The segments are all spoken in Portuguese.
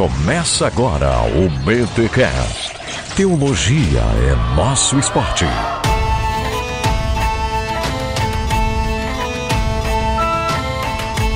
Começa agora o BTCast. Teologia é nosso esporte.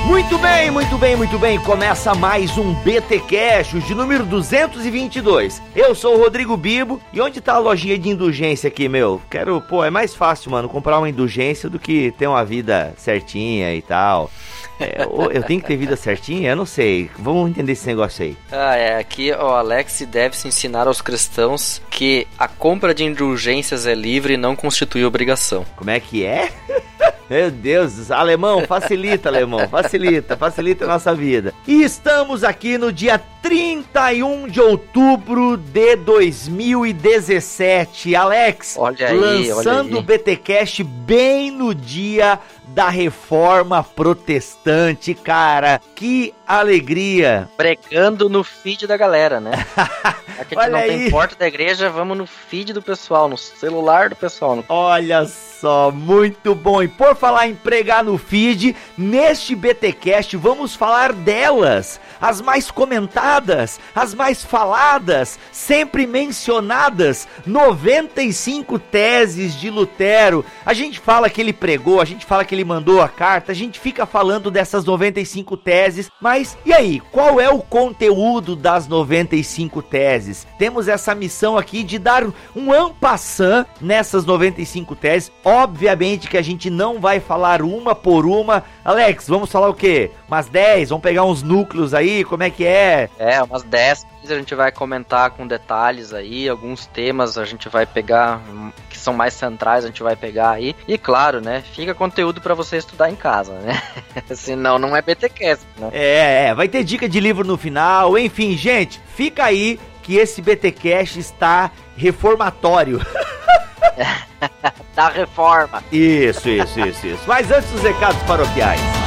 Muito bem, muito bem, muito bem. Começa mais um BT Cash, de número 222. Eu sou o Rodrigo Bibo. E onde tá a lojinha de indulgência aqui, meu? Quero, pô, é mais fácil, mano, comprar uma indulgência do que ter uma vida certinha e tal. É, eu tenho que ter vida certinha? Eu não sei. Vamos entender esse negócio aí. Ah, é. Aqui o Alex deve se ensinar aos cristãos que a compra de indulgências é livre e não constitui obrigação. Como é que é? Meu Deus, alemão, facilita, alemão, facilita, facilita a nossa vida. E estamos aqui no dia 31 de outubro de 2017. Alex, olha aí, lançando olha aí. o BTcast bem no dia da reforma protestante, cara. Que alegria! Pregando no feed da galera, né? Aqui Olha não aí. tem porta da igreja, vamos no feed do pessoal, no celular do pessoal. No... Olha só, muito bom. E por falar em pregar no feed, neste BTcast vamos falar delas, as mais comentadas, as mais faladas, sempre mencionadas, 95 teses de Lutero. A gente fala que ele pregou, a gente fala que ele mandou a carta, a gente fica falando dessas 95 teses, mas e aí, qual é o conteúdo das 95 teses? Temos essa missão aqui de dar um ampassant nessas 95 teses. Obviamente que a gente não vai falar uma por uma. Alex, vamos falar o quê? Umas 10, vamos pegar uns núcleos aí, como é que é? É, umas 10, 15 a gente vai comentar com detalhes aí, alguns temas a gente vai pegar hum, que são mais centrais, a gente vai pegar aí. E claro, né, fica conteúdo para você estudar em casa, né? Senão não é BTcast, né? É, é, vai ter dica de livro no final, enfim, gente, fica aí que esse BTcast está reformatório. Da reforma. Isso, isso, isso, isso. Mas antes dos recados paroquiais.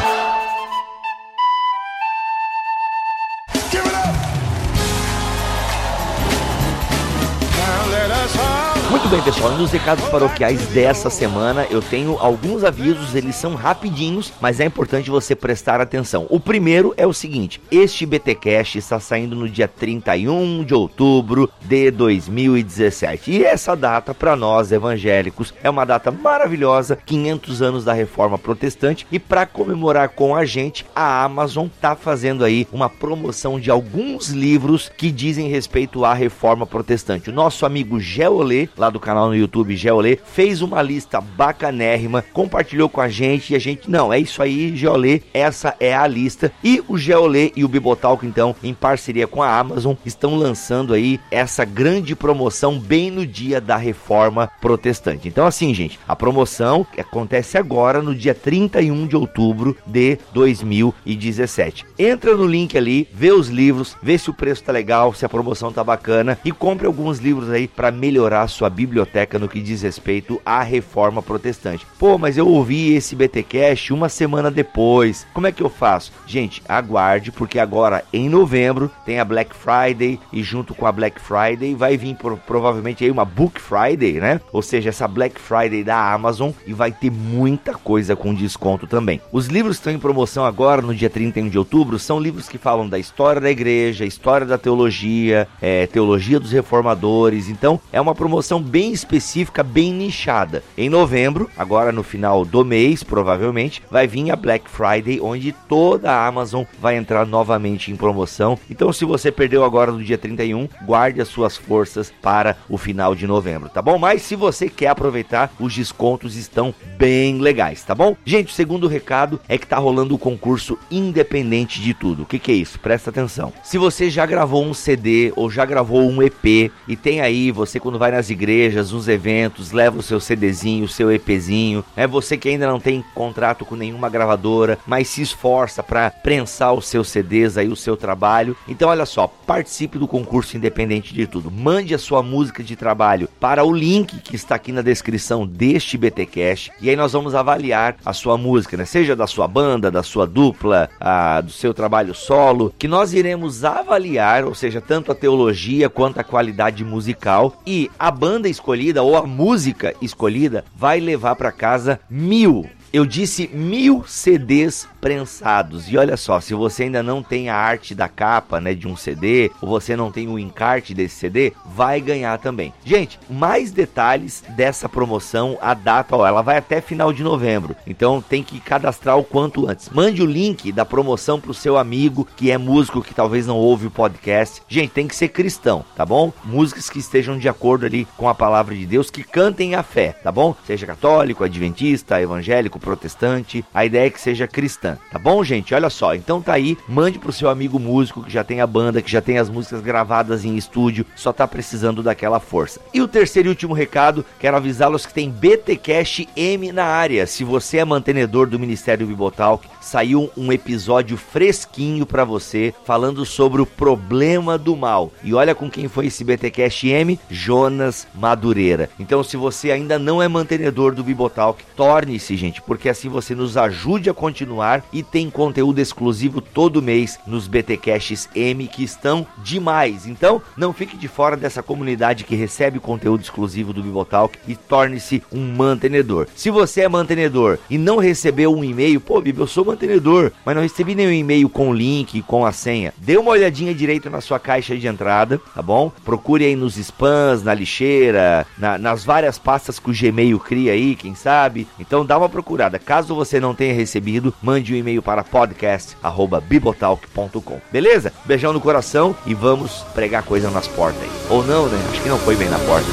Muito bem, pessoal. Nos recados paroquiais dessa semana, eu tenho alguns avisos, eles são rapidinhos, mas é importante você prestar atenção. O primeiro é o seguinte: este BTcast está saindo no dia 31 de outubro de 2017. E essa data para nós evangélicos é uma data maravilhosa, 500 anos da Reforma Protestante, e para comemorar com a gente, a Amazon tá fazendo aí uma promoção de alguns livros que dizem respeito à Reforma Protestante. O nosso amigo Geolê, lá do canal no YouTube Geolê, fez uma lista bacanérrima, compartilhou com a gente e a gente, não, é isso aí, Geolê, essa é a lista. E o Geolê e o Bibotalk, então, em parceria com a Amazon, estão lançando aí essa grande promoção bem no dia da Reforma Protestante. Então, assim, gente, a promoção acontece agora no dia 31 de outubro de 2017. Entra no link ali, vê os livros, vê se o preço tá legal, se a promoção tá bacana e compre alguns livros aí para melhorar a sua biblioteca no que diz respeito à reforma protestante. Pô, mas eu ouvi esse BTcast uma semana depois. Como é que eu faço? Gente, aguarde porque agora em novembro tem a Black Friday e junto com a Black Friday vai vir pro- provavelmente aí uma Book Friday, né? Ou seja, essa Black Friday da Amazon e vai ter muita coisa com desconto também. Os livros que estão em promoção agora no dia 31 de outubro são livros que falam da história da igreja, história da teologia, é, teologia dos reformadores. Então é uma promoção bem específica, bem nichada. Em novembro, agora no final do mês, provavelmente, vai vir a Black Friday, onde toda a Amazon vai entrar novamente em promoção. Então, se você perdeu agora no dia 31, guarde as suas forças para o final de novembro, tá bom? Mas se você quer aproveitar, os descontos estão bem legais, tá bom? Gente, o segundo recado é que tá rolando o concurso independente de tudo. O que, que é isso? Presta atenção. Se você já gravou um CD ou já gravou um EP e tem aí, você quando vai nas igrejas, nos eventos, leva o seu CDzinho, o seu EPzinho, é você que ainda não tem contrato com nenhuma gravadora, mas se esforça para prensar os seus CDs aí, o seu trabalho. Então, olha só, participe do concurso independente de tudo. Mande a sua música de trabalho para o link que está aqui na descrição deste BTcast e aí nós vamos avaliar a sua música, né? Seja da sua banda, da sua dupla, a, do seu trabalho solo, que nós iremos avaliar, ou seja, tanto a teologia quanto a qualidade musical e a banda escolhida ou a música escolhida vai levar para casa mil Eu disse mil CDs prensados. E olha só, se você ainda não tem a arte da capa, né, de um CD, ou você não tem o encarte desse CD, vai ganhar também. Gente, mais detalhes dessa promoção, a data, ó, ela vai até final de novembro. Então tem que cadastrar o quanto antes. Mande o link da promoção pro seu amigo que é músico que talvez não ouve o podcast. Gente, tem que ser cristão, tá bom? Músicas que estejam de acordo ali com a palavra de Deus, que cantem a fé, tá bom? Seja católico, adventista, evangélico, protestante. A ideia é que seja cristã, tá bom, gente? Olha só, então tá aí, mande pro seu amigo músico que já tem a banda, que já tem as músicas gravadas em estúdio, só tá precisando daquela força. E o terceiro e último recado, quero avisá-los que tem BT Cash M na área. Se você é mantenedor do Ministério Bibotalk, saiu um episódio fresquinho para você falando sobre o problema do mal. E olha com quem foi esse BTcast M, Jonas Madureira. Então, se você ainda não é mantenedor do Bibotalk, torne-se, gente, porque assim você nos ajude a continuar e tem conteúdo exclusivo todo mês nos BTcasts M que estão demais. Então, não fique de fora dessa comunidade que recebe conteúdo exclusivo do Bibotalk e torne-se um mantenedor. Se você é mantenedor e não recebeu um e-mail, pô, Bibo, eu sou mantenedor, mas não recebi nenhum e-mail com o link, com a senha. Dê uma olhadinha direito na sua caixa de entrada, tá bom? Procure aí nos spams, na lixeira, na, nas várias pastas que o Gmail cria aí, quem sabe. Então dá uma Caso você não tenha recebido, mande um e-mail para podcast@bibotalk.com. Beleza? Beijão no coração e vamos pregar coisa nas portas aí. Ou não, né? Acho que não foi bem na porta.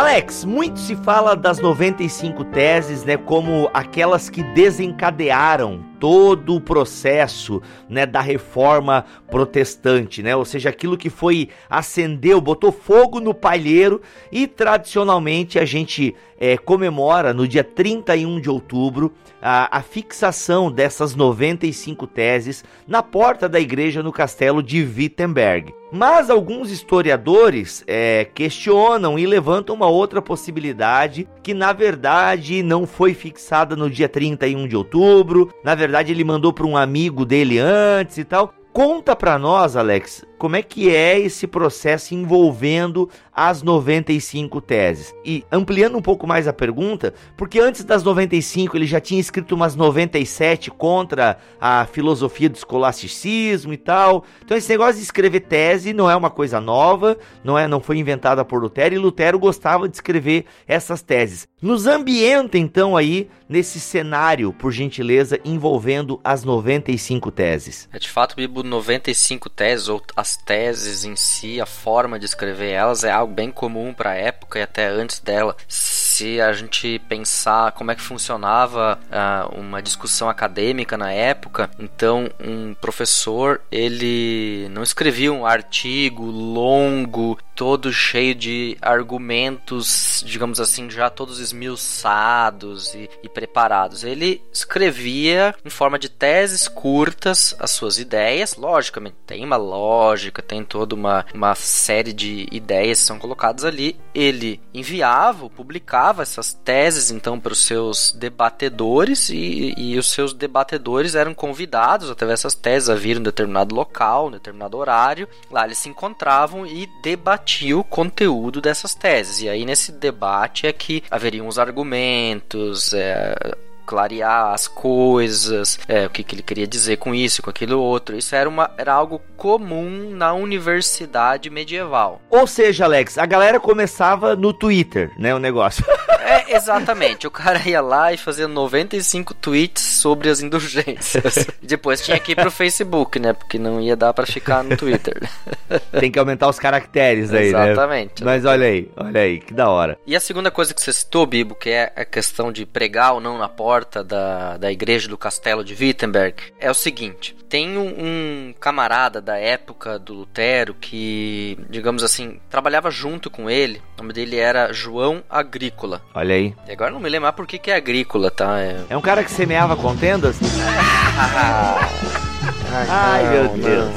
Alex, muito se fala das 95 teses, né, como aquelas que desencadearam todo o processo, né, da reforma protestante, né? Ou seja, aquilo que foi acendeu, botou fogo no palheiro e tradicionalmente a gente é, comemora no dia 31 de outubro a, a, fixação dessas 95 teses na porta da igreja no castelo de Wittenberg. Mas alguns historiadores é, questionam e levantam uma outra possibilidade que na verdade não foi fixada no dia 31 de outubro, na verdade ele mandou para um amigo dele antes e tal. Conta para nós, Alex, como é que é esse processo envolvendo as 95 teses. E ampliando um pouco mais a pergunta, porque antes das 95 ele já tinha escrito umas 97 contra a filosofia do escolasticismo e tal. Então esse negócio de escrever tese não é uma coisa nova, não é, não foi inventada por Lutero e Lutero gostava de escrever essas teses. Nos ambienta então aí nesse cenário, por gentileza, envolvendo as 95 teses. É de fato, Bibo, 95 teses ou as teses em si, a forma de escrever elas é algo bem comum para a época e até antes dela. Se a gente pensar como é que funcionava uh, uma discussão acadêmica na época, então um professor ele não escrevia um artigo longo todo cheio de argumentos, digamos assim, já todos esmiuçados e, e, preparados. Ele escrevia em forma de teses curtas as suas ideias. Logicamente, tem uma lógica, tem toda uma, uma série de ideias que são colocadas ali. Ele enviava, publicava essas teses então para os seus debatedores e, e os seus debatedores eram convidados através dessas teses a vir em um determinado local, um determinado horário. Lá eles se encontravam e debatiam o conteúdo dessas teses. E aí, nesse debate, é que haveriam os argumentos, é, clarear as coisas, é, o que, que ele queria dizer com isso, com aquilo outro. Isso era, uma, era algo comum na universidade medieval. Ou seja, Alex, a galera começava no Twitter, né, o negócio. É, exatamente. O cara ia lá e fazia 95 tweets sobre as indulgências. Depois tinha que ir pro Facebook, né, porque não ia dar para ficar no Twitter. Tem que aumentar os caracteres aí, exatamente, né? Exatamente. Mas olha aí, olha aí, que da hora. E a segunda coisa que você citou, Bibo, que é a questão de pregar ou não na porta porta da, da igreja do castelo de Wittenberg é o seguinte: tem um, um, camarada da época do Lutero que, digamos assim, trabalhava junto com ele. O nome dele era João Agrícola. Olha aí. E agora não me lembro por que, que é agrícola, tá? É... é um cara que semeava contendas? Ai, Ai não, meu Deus.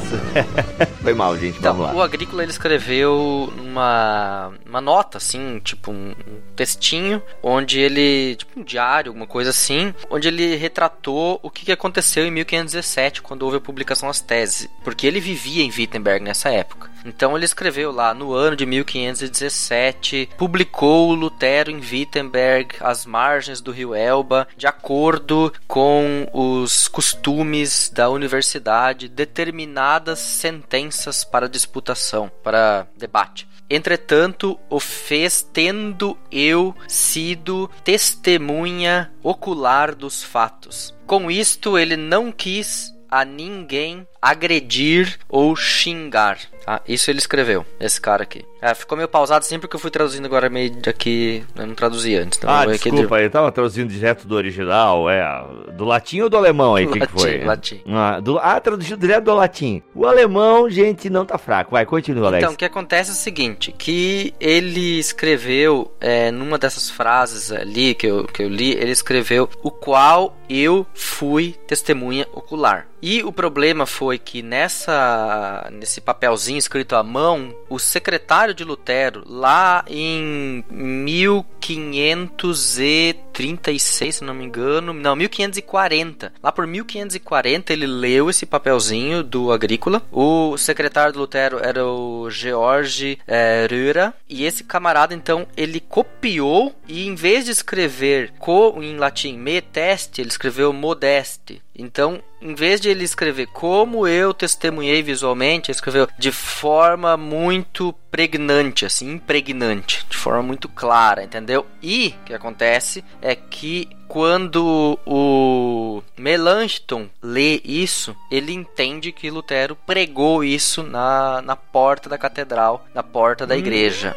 Foi mal, gente. Então, vamos lá. O Agrícola ele escreveu uma, uma nota, assim, tipo um, um textinho, onde ele. Tipo um diário, alguma coisa assim, onde ele retratou o que aconteceu em 1517, quando houve a publicação das teses. Porque ele vivia em Wittenberg nessa época. Então ele escreveu lá no ano de 1517, publicou Lutero em Wittenberg, às margens do rio Elba, de acordo com os costumes da universidade, determinadas sentenças para disputação, para debate. Entretanto, o fez tendo eu sido testemunha ocular dos fatos. Com isto, ele não quis a ninguém agredir ou xingar. Ah, isso ele escreveu, esse cara aqui. É, ficou meio pausado sempre que eu fui traduzindo agora meio daqui, eu não traduzi antes. Então ah, desculpa, aqui... eu tava traduzindo direto do original, é, do latim ou do alemão aí, o que, que, foi? Latim, ah, do, ah, traduzido direto do latim. O alemão, gente, não tá fraco. Vai, continua, Alex. Então, o que acontece é o seguinte, que ele escreveu, é, numa dessas frases ali que eu, que eu li, ele escreveu o qual eu fui testemunha ocular. E o problema foi que nessa nesse papelzinho escrito à mão, o secretário de Lutero, lá em 1536, se não me engano, não, 1540. Lá por 1540 ele leu esse papelzinho do Agrícola. O secretário de Lutero era o George é, Rüra, e esse camarada então ele copiou e em vez de escrever co em latim me teste, ele escreveu modeste. Então, em vez de ele escrever como eu testemunhei visualmente, ele escreveu de forma muito pregnante, assim, impregnante, de forma muito clara, entendeu? E o que acontece é que quando o Melanchthon lê isso, ele entende que Lutero pregou isso na, na porta da catedral, na porta da hum. igreja.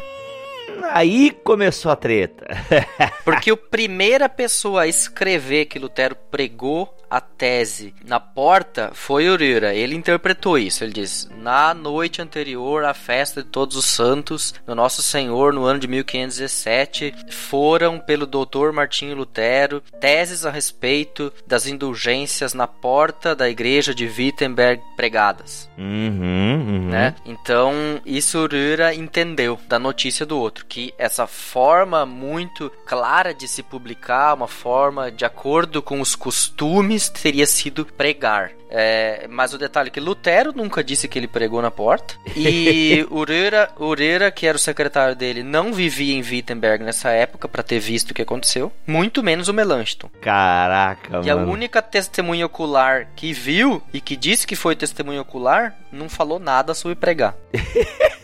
Aí começou a treta. Porque a primeira pessoa a escrever que Lutero pregou a tese na porta foi Urira. Ele interpretou isso. Ele diz: Na noite anterior à festa de Todos os Santos, do Nosso Senhor, no ano de 1517, foram pelo doutor Martinho Lutero teses a respeito das indulgências na porta da igreja de Wittenberg pregadas. Uhum, uhum. Né? Então, isso Urira entendeu da notícia do outro, que essa forma muito clara de se publicar, uma forma de acordo com os costumes teria sido pregar. É, mas o detalhe é que Lutero nunca disse que ele pregou na porta. E Urera, Urera, que era o secretário dele, não vivia em Wittenberg nessa época para ter visto o que aconteceu. Muito menos o Melanchthon. Caraca, E mano. a única testemunha ocular que viu e que disse que foi testemunha ocular não falou nada sobre pregar.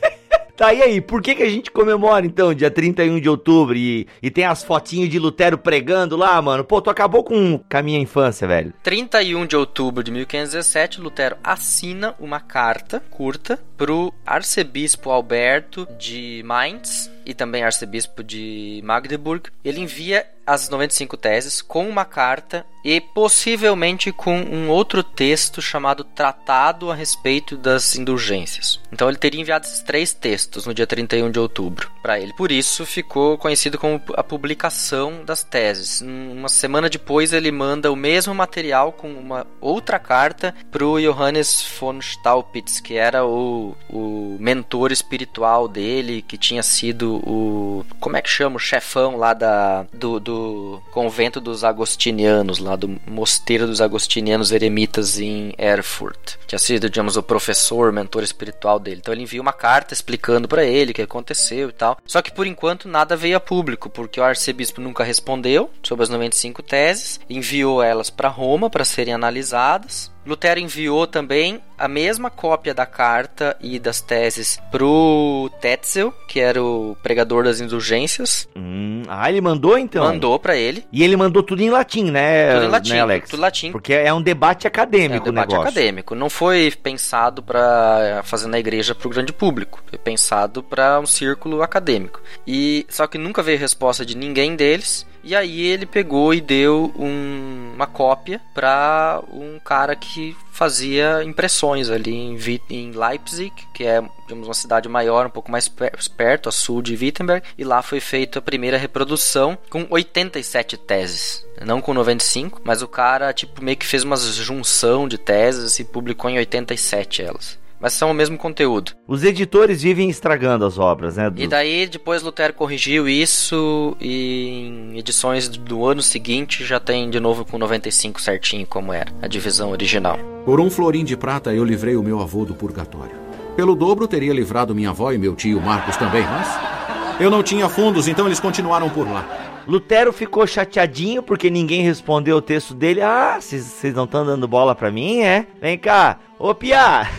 Tá, e aí, por que, que a gente comemora então, dia 31 de outubro e, e tem as fotinhas de Lutero pregando lá, mano? Pô, tu acabou com, com a minha infância, velho. 31 de outubro de 1517, Lutero assina uma carta curta pro arcebispo Alberto de Mainz e também arcebispo de Magdeburg. Ele envia as 95 teses com uma carta e possivelmente com um outro texto chamado Tratado a respeito das indulgências. Então ele teria enviado esses três textos no dia 31 de outubro para ele. Por isso ficou conhecido como a publicação das teses. Uma semana depois ele manda o mesmo material com uma outra carta para o Johannes von Staupitz, que era o, o mentor espiritual dele, que tinha sido o como é que chama o chefão lá da do, do convento dos agostinianos, lá do mosteiro dos agostinianos eremitas em Erfurt. Tinha sido, digamos, o professor, mentor espiritual dele. Então ele envia uma carta explicando para ele o que aconteceu e tal. Só que por enquanto nada veio a público, porque o arcebispo nunca respondeu sobre as 95 teses, enviou elas para Roma para serem analisadas. Lutero enviou também a mesma cópia da carta e das teses pro Tetzel, que era o pregador das indulgências. Hum, ah, ele mandou então? Mandou para ele. E ele mandou tudo em latim, né? Tudo em latim, né, Alex? Tudo latim. Porque é um debate acadêmico é um debate negócio. acadêmico. Não foi pensado para fazer na igreja pro grande público. Foi pensado para um círculo acadêmico. E só que nunca veio resposta de ninguém deles. E aí ele pegou e deu um, uma cópia para um cara que fazia impressões ali em, em Leipzig, que é digamos, uma cidade maior, um pouco mais perto, a sul de Wittenberg, e lá foi feita a primeira reprodução com 87 teses. Não com 95, mas o cara tipo meio que fez uma junção de teses e publicou em 87 elas mas são o mesmo conteúdo. Os editores vivem estragando as obras, né? Do... E daí depois Lutero corrigiu isso e em edições do ano seguinte já tem de novo com 95 certinho como era a divisão original. Por um florim de prata eu livrei o meu avô do purgatório. Pelo dobro teria livrado minha avó e meu tio Marcos também, mas eu não tinha fundos, então eles continuaram por lá. Lutero ficou chateadinho porque ninguém respondeu o texto dele. Ah, vocês não estão dando bola para mim, é? Vem cá, Ô Pia,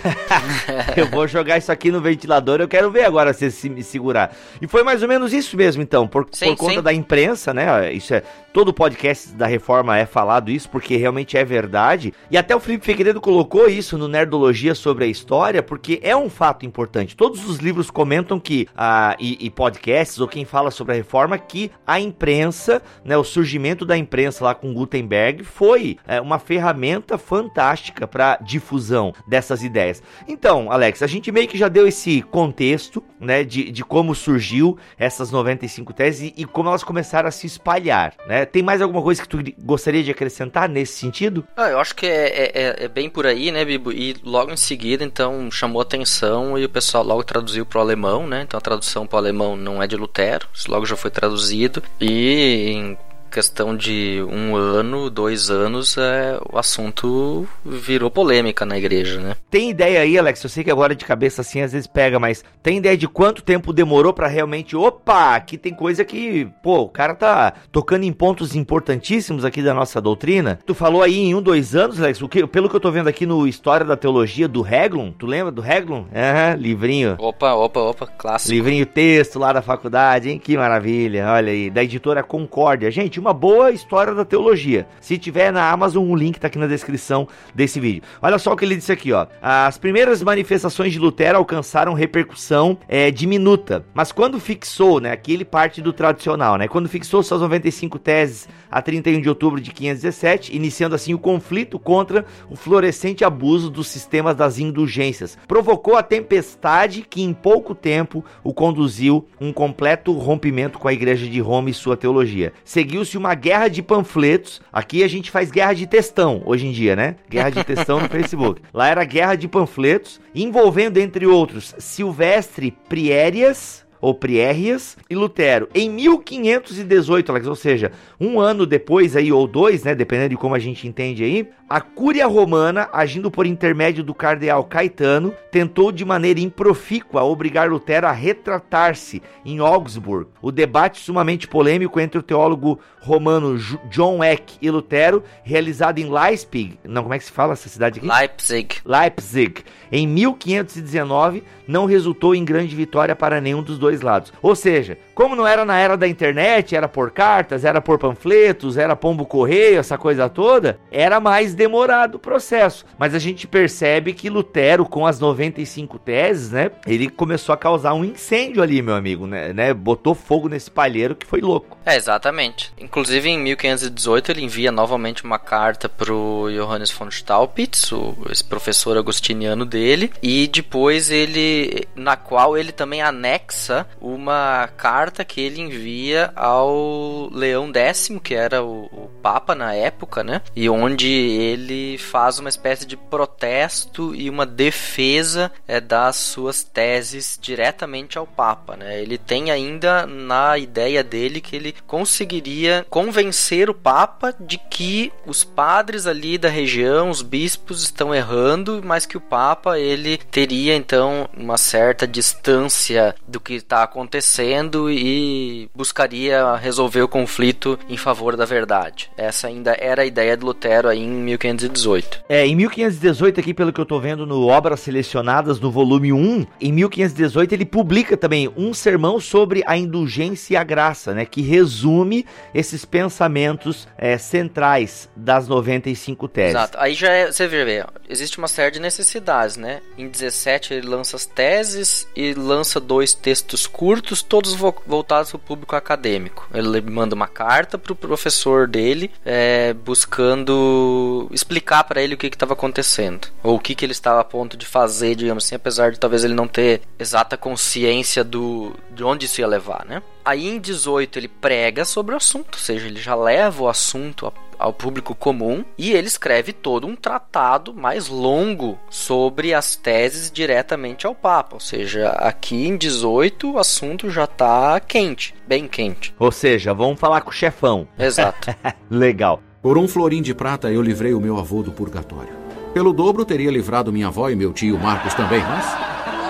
eu vou jogar isso aqui no ventilador, eu quero ver agora se se me segurar. E foi mais ou menos isso mesmo, então, por, sim, por conta sim. da imprensa, né? Isso é. Todo podcast da reforma é falado isso, porque realmente é verdade. E até o Felipe Figueiredo colocou isso no Nerdologia sobre a história, porque é um fato importante. Todos os livros comentam que, ah, e, e podcasts, ou quem fala sobre a reforma, que a imprensa, né, o surgimento da imprensa lá com Gutenberg foi é, uma ferramenta fantástica para difusão dessas ideias. Então, Alex, a gente meio que já deu esse contexto, né, de, de como surgiu essas 95 teses e, como elas começaram a se espalhar, né? Tem mais alguma coisa que tu gostaria de acrescentar nesse sentido? Ah, eu acho que é, é, é, é bem por aí, né, Bibo? E logo em seguida, então, chamou atenção e o pessoal logo traduziu para o alemão, né? Então a tradução para o alemão não é de Lutero, isso logo já foi traduzido e questão de um ano, dois anos, é, o assunto virou polêmica na igreja, né? Tem ideia aí, Alex? Eu sei que agora de cabeça assim às vezes pega, mas tem ideia de quanto tempo demorou para realmente, opa, aqui tem coisa que, pô, o cara tá tocando em pontos importantíssimos aqui da nossa doutrina. Tu falou aí em um, dois anos, Alex, o que, pelo que eu tô vendo aqui no História da Teologia do Heglum, tu lembra do Heglum? É, livrinho. Opa, opa, opa, clássico. Livrinho texto lá da faculdade, hein? Que maravilha, olha aí, da editora Concórdia. Gente, uma boa história da teologia. Se tiver na Amazon, o link tá aqui na descrição desse vídeo. Olha só o que ele disse aqui, ó. As primeiras manifestações de Lutero alcançaram repercussão é, diminuta, mas quando fixou, né, aqui ele parte do tradicional, né, quando fixou suas 95 teses a 31 de outubro de 517, iniciando assim o conflito contra o florescente abuso dos sistemas das indulgências, provocou a tempestade que em pouco tempo o conduziu um completo rompimento com a igreja de Roma e sua teologia. Seguiu-se uma guerra de panfletos. Aqui a gente faz guerra de textão hoje em dia, né? Guerra de textão no Facebook. Lá era guerra de panfletos, envolvendo, entre outros, Silvestre Priérias, ou Priérias e Lutero. Em 1518, Alex, ou seja, um ano depois aí, ou dois, né, dependendo de como a gente entende aí, a Cúria Romana, agindo por intermédio do cardeal Caetano, tentou de maneira improfícua obrigar Lutero a retratar-se em Augsburg. O debate sumamente polêmico entre o teólogo romano John Eck e Lutero, realizado em Leipzig, não, como é que se fala essa cidade aqui? Leipzig. Leipzig, em 1519, não resultou em grande vitória para nenhum dos dois lados. Ou seja, como não era na era da internet, era por cartas, era por panfletos, era pombo correio, essa coisa toda, era mais demorado o processo. Mas a gente percebe que Lutero, com as 95 teses, né, ele começou a causar um incêndio ali, meu amigo, né, né botou fogo nesse palheiro que foi louco. É, exatamente. Inclusive, em 1518, ele envia novamente uma carta pro Johannes von Staupitz, o, esse professor agostiniano dele, e depois ele, na qual ele também anexa uma carta carta que ele envia ao Leão X, que era o, o, Papa na época, né? E onde ele faz uma espécie de protesto e uma defesa é, das suas teses diretamente ao Papa, né? Ele tem ainda na ideia dele que ele conseguiria convencer o Papa de que os padres ali da região, os bispos estão errando, mas que o Papa ele teria então uma certa distância do que está acontecendo e buscaria resolver o conflito em favor da verdade. Essa ainda era a ideia de Lutero aí em 1518. É, em 1518 aqui, pelo que eu tô vendo no Obras Selecionadas, no volume 1, em 1518 ele publica também um sermão sobre a indulgência e a graça, né, que resume esses pensamentos é, centrais das 95 teses. Exato. Aí já é, você vê, existe uma série de necessidades, né? Em 17 ele lança as teses e lança dois textos curtos, todos vo voltados para o público acadêmico. Ele manda uma carta para o professor dele, é, buscando explicar para ele o que estava acontecendo, ou o que, que ele estava a ponto de fazer, digamos assim, apesar de talvez ele não ter exata consciência do, de onde isso ia levar, né? Aí em 18 ele prega sobre o assunto, ou seja, ele já leva o assunto ao público comum e ele escreve todo um tratado mais longo sobre as teses diretamente ao Papa. Ou seja, aqui em 18 o assunto já está quente, bem quente. Ou seja, vamos falar com o chefão. Exato. Legal. Por um florim de prata eu livrei o meu avô do purgatório. Pelo dobro teria livrado minha avó e meu tio Marcos também, mas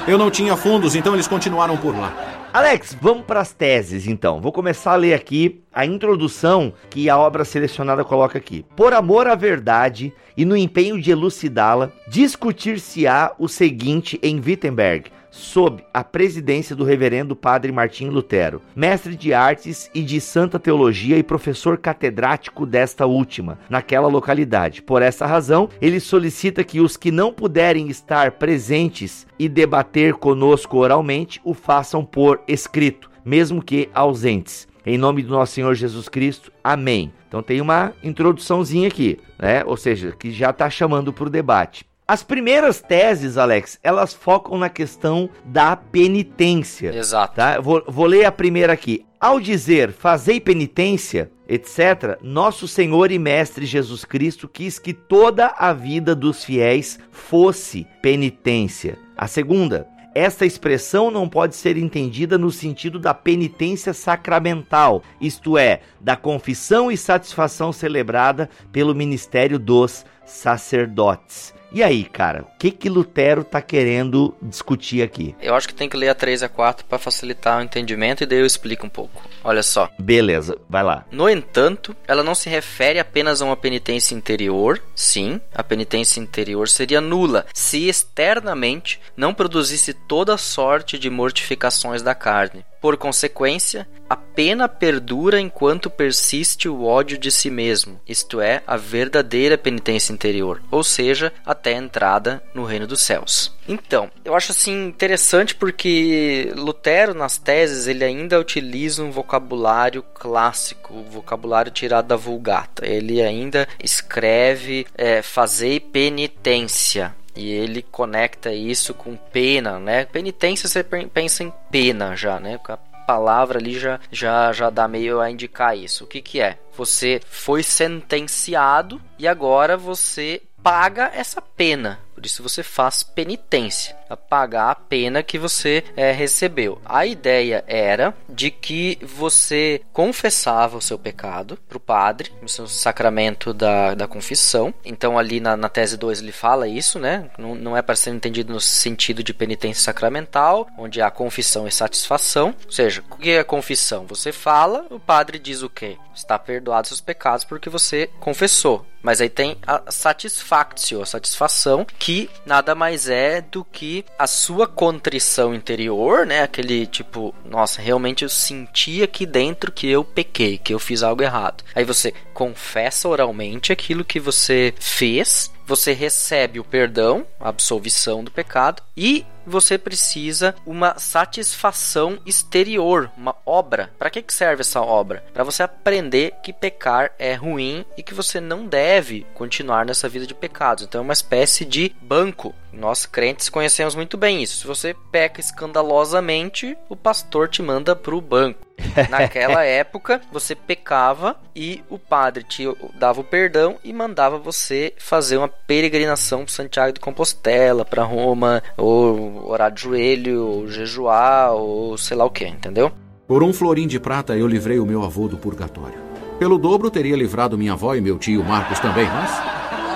eu não tinha fundos, então eles continuaram por lá. Alex, vamos para as teses então. Vou começar a ler aqui a introdução que a obra selecionada coloca aqui. Por amor à verdade e no empenho de elucidá-la, discutir-se-á o seguinte em Wittenberg sob a presidência do reverendo padre Martim Lutero, mestre de artes e de santa teologia e professor catedrático desta última, naquela localidade. Por essa razão, ele solicita que os que não puderem estar presentes e debater conosco oralmente o façam por escrito, mesmo que ausentes. Em nome do nosso Senhor Jesus Cristo. Amém. Então tem uma introduçãozinha aqui, né? Ou seja, que já está chamando para o debate. As primeiras teses, Alex, elas focam na questão da penitência. Exato. Tá? Vou, vou ler a primeira aqui. Ao dizer fazei penitência, etc., nosso Senhor e Mestre Jesus Cristo quis que toda a vida dos fiéis fosse penitência. A segunda, esta expressão não pode ser entendida no sentido da penitência sacramental, isto é, da confissão e satisfação celebrada pelo ministério dos sacerdotes. E aí, cara, o que que Lutero tá querendo discutir aqui? Eu acho que tem que ler a 3 e a 4 para facilitar o entendimento e daí eu explico um pouco. Olha só. Beleza, vai lá. No entanto, ela não se refere apenas a uma penitência interior. Sim, a penitência interior seria nula se externamente não produzisse toda sorte de mortificações da carne. Por consequência, a pena perdura enquanto persiste o ódio de si mesmo, isto é, a verdadeira penitência interior, ou seja, até a entrada no reino dos céus. Então, eu acho assim interessante porque Lutero nas teses ele ainda utiliza um vocabulário clássico, um vocabulário tirado da Vulgata. Ele ainda escreve é, fazei penitência, e ele conecta isso com pena, né? Penitência você pensa em pena já, né? A palavra ali já, já, já dá meio a indicar isso. O que que é? Você foi sentenciado e agora você paga essa pena. Por isso você faz penitência, a pagar a pena que você é, recebeu. A ideia era de que você confessava o seu pecado para o padre, no seu sacramento da, da confissão. Então, ali na, na tese 2 ele fala isso, né? Não, não é para ser entendido no sentido de penitência sacramental, onde há confissão e satisfação. Ou seja, o que é confissão? Você fala, o padre diz o quê? Está perdoado seus pecados porque você confessou. Mas aí tem a satisfactio, a satisfação, que nada mais é do que a sua contrição interior, né? Aquele tipo, nossa, realmente eu senti aqui dentro que eu pequei, que eu fiz algo errado. Aí você confessa oralmente aquilo que você fez você recebe o perdão, a absolvição do pecado e você precisa uma satisfação exterior, uma obra. Para que serve essa obra? Para você aprender que pecar é ruim e que você não deve continuar nessa vida de pecados. Então é uma espécie de banco. Nós crentes conhecemos muito bem isso. Se você peca escandalosamente, o pastor te manda para o banco. Naquela época, você pecava e o padre te dava o perdão e mandava você fazer uma peregrinação para Santiago de Compostela, para Roma, ou orar de joelho, ou jejuar, ou sei lá o que, entendeu? Por um florim de prata eu livrei o meu avô do purgatório. Pelo dobro teria livrado minha avó e meu tio Marcos também, mas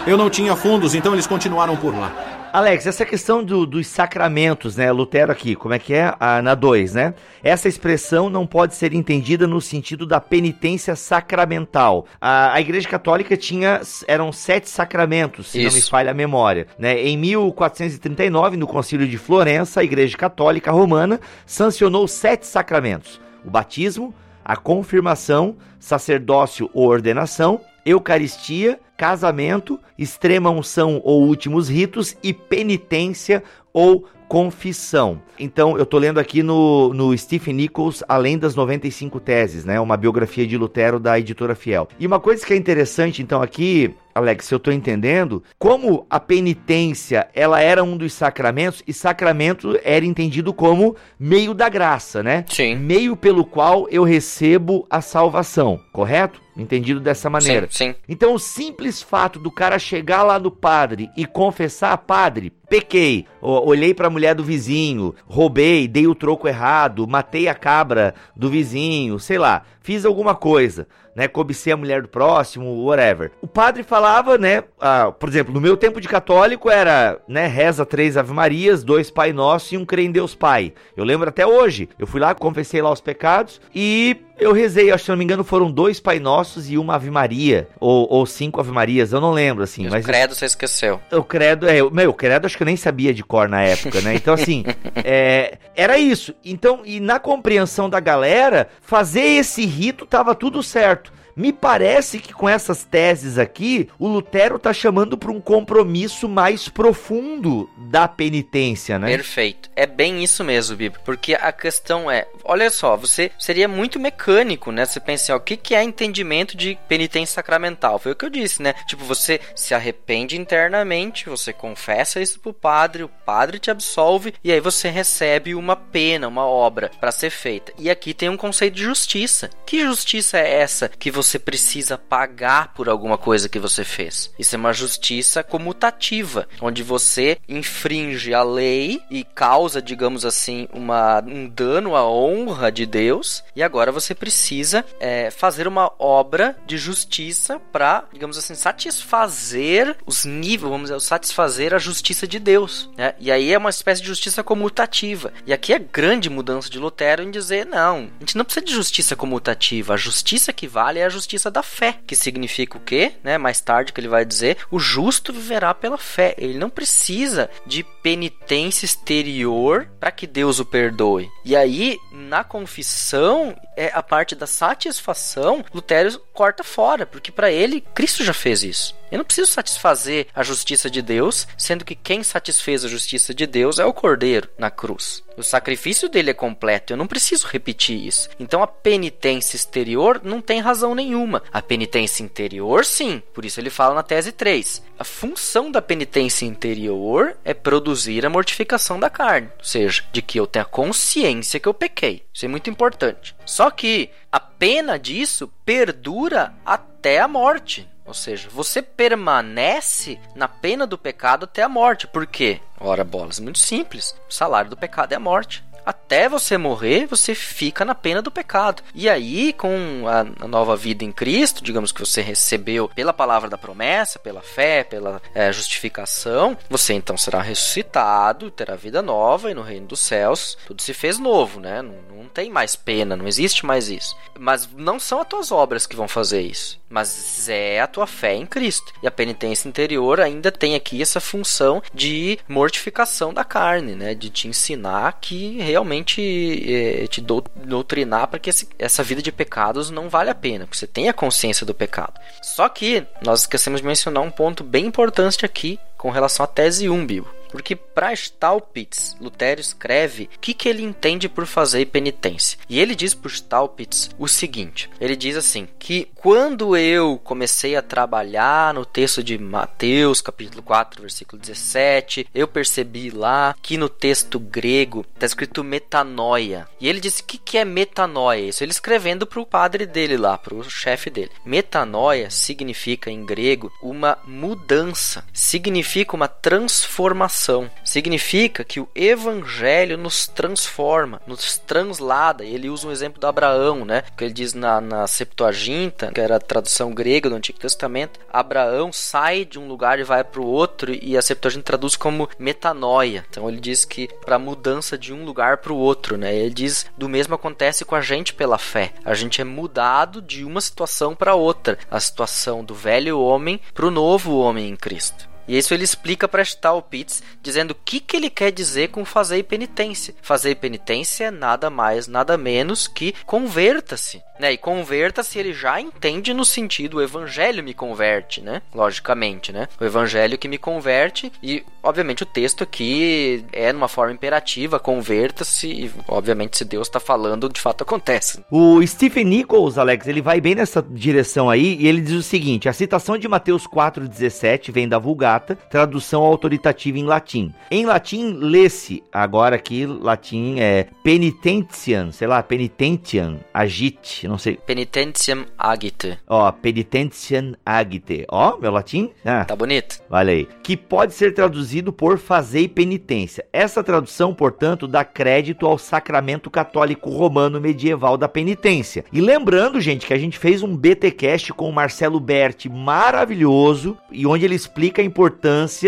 eu não tinha fundos, então eles continuaram por lá. Alex, essa questão do, dos sacramentos, né? Lutero aqui, como é que é? Ah, na 2, né? Essa expressão não pode ser entendida no sentido da penitência sacramental. A, a Igreja Católica tinha, eram sete sacramentos, se Isso. não me falha a memória. Né? Em 1439, no Concílio de Florença, a Igreja Católica Romana sancionou sete sacramentos: o batismo, a confirmação, sacerdócio ou ordenação, Eucaristia, casamento, extrema unção ou últimos ritos e penitência ou confissão. Então, eu tô lendo aqui no, no Stephen Nichols, Além das 95 Teses, né? Uma biografia de Lutero da editora Fiel. E uma coisa que é interessante, então, aqui, Alex, se eu estou entendendo, como a penitência ela era um dos sacramentos e sacramento era entendido como meio da graça, né? Sim. Meio pelo qual eu recebo a salvação, correto? Entendido dessa maneira. Sim, sim. Então, o simples fato do cara chegar lá no padre e confessar, padre, pequei, olhei para a mulher do vizinho, roubei, dei o troco errado, matei a cabra do vizinho, sei lá, fiz alguma coisa né? A mulher do próximo, whatever. O padre falava, né? Ah, por exemplo, no meu tempo de católico era, né? Reza três Ave Marias, dois Pai Nosso e um crê em Deus Pai. Eu lembro até hoje. Eu fui lá, confessei lá os pecados e eu rezei, acho que se não me engano, foram dois Pai Nossos e uma Ave Maria. Ou, ou cinco Ave Marias, eu não lembro, assim. E mas o credo você esqueceu. O credo, é, meu, o credo acho que eu nem sabia de cor na época, né? Então, assim, é, era isso. Então, e na compreensão da galera, fazer esse rito tava tudo certo. Me parece que com essas teses aqui, o Lutero está chamando para um compromisso mais profundo da penitência, né? Perfeito. É bem isso mesmo, Bíblia. Porque a questão é, olha só, você seria muito mecânico, né? Você pensa, ó, o que, que é entendimento de penitência sacramental? Foi o que eu disse, né? Tipo, você se arrepende internamente, você confessa isso pro padre, o padre te absolve e aí você recebe uma pena, uma obra para ser feita. E aqui tem um conceito de justiça. Que justiça é essa que você você precisa pagar por alguma coisa que você fez. Isso é uma justiça comutativa, onde você infringe a lei e causa, digamos assim, uma, um dano à honra de Deus, e agora você precisa é, fazer uma obra de justiça para, digamos assim, satisfazer os níveis, vamos dizer, satisfazer a justiça de Deus. Né? E aí é uma espécie de justiça comutativa. E aqui é grande mudança de Lutero em dizer: não, a gente não precisa de justiça comutativa, a justiça que vale é a justiça da fé, que significa o quê? Né? Mais tarde que ele vai dizer, o justo viverá pela fé. Ele não precisa de penitência exterior para que Deus o perdoe. E aí, na confissão, é a parte da satisfação, Lutero corta fora, porque para ele Cristo já fez isso. Eu não preciso satisfazer a justiça de Deus, sendo que quem satisfez a justiça de Deus é o Cordeiro na cruz. O sacrifício dele é completo, eu não preciso repetir isso. Então a penitência exterior não tem razão nenhuma. A penitência interior, sim. Por isso ele fala na tese 3. A função da penitência interior é produzir a mortificação da carne, ou seja, de que eu tenha consciência que eu pequei. Isso é muito importante. Só que a pena disso perdura até a morte. Ou seja, você permanece na pena do pecado até a morte. Por quê? Ora, bolas, muito simples. O salário do pecado é a morte até você morrer, você fica na pena do pecado. E aí, com a, nova vida em Cristo, digamos que você recebeu pela palavra da promessa, pela fé, pela é, justificação, você então será ressuscitado, terá vida nova e no reino dos céus tudo se fez novo, né? Não, não tem mais pena, não existe mais isso. Mas não são as tuas obras que vão fazer isso, mas é a tua fé em Cristo. E a penitência interior ainda tem aqui essa função de mortificação da carne, né? De te ensinar que realmente realmente é, te doutrinar para que esse, essa vida de pecados não vale a pena, que você tenha consciência do pecado. Só que nós esquecemos de mencionar um ponto bem importante aqui com relação à tese 1, Bibo. Porque para Staupitz, Lutero escreve o que, que ele entende por fazer penitência. E ele diz para Staupitz o seguinte: ele diz assim, que quando eu comecei a trabalhar no texto de Mateus, capítulo 4, versículo 17, eu percebi lá que no texto grego está escrito metanoia. E ele disse: o que, que é metanoia? Isso ele escrevendo para o padre dele lá, para o chefe dele. Metanoia significa em grego uma mudança, significa uma transformação transformação. Significa que o evangelho nos transforma, nos translada. Ele usa um exemplo de Abraão, né? Que ele diz na, na Septuaginta, que era a tradução grega do Antigo Testamento, Abraão sai de um lugar e vai para o outro e a Septuaginta traduz como metanoia. Então ele diz que para mudança de um lugar para o outro, né? Ele diz do mesmo acontece com a gente pela fé. A gente é mudado de uma situação para outra, a situação do velho homem para o novo homem em Cristo. E isso ele explica para Staupitz, dizendo o que, que ele quer dizer com fazer penitência. Fazer penitência é nada mais, nada menos que converta-se. Né? E converta-se ele já entende no sentido o evangelho me converte, né? Logicamente, né? O evangelho que me converte e obviamente o texto aqui é numa forma imperativa, converta-se e obviamente se Deus está falando, de fato acontece. O Stephen Nichols, Alex, ele vai bem nessa direção aí e ele diz o seguinte: a citação de Mateus 4:17 vem da Vulgata, tradução autoritativa em latim. Em latim lê-se agora aqui latim é penitentiam, sei lá, penitentiam, agite, não sei. Penitentiam agite. Ó, penitentiam agite. Ó, meu latim? Ah, tá bonito. Vale aí. Que pode ser traduzido por fazer penitência. Essa tradução, portanto, dá crédito ao sacramento católico romano medieval da penitência. E lembrando, gente, que a gente fez um BTcast com o Marcelo Berti maravilhoso e onde ele explica a importância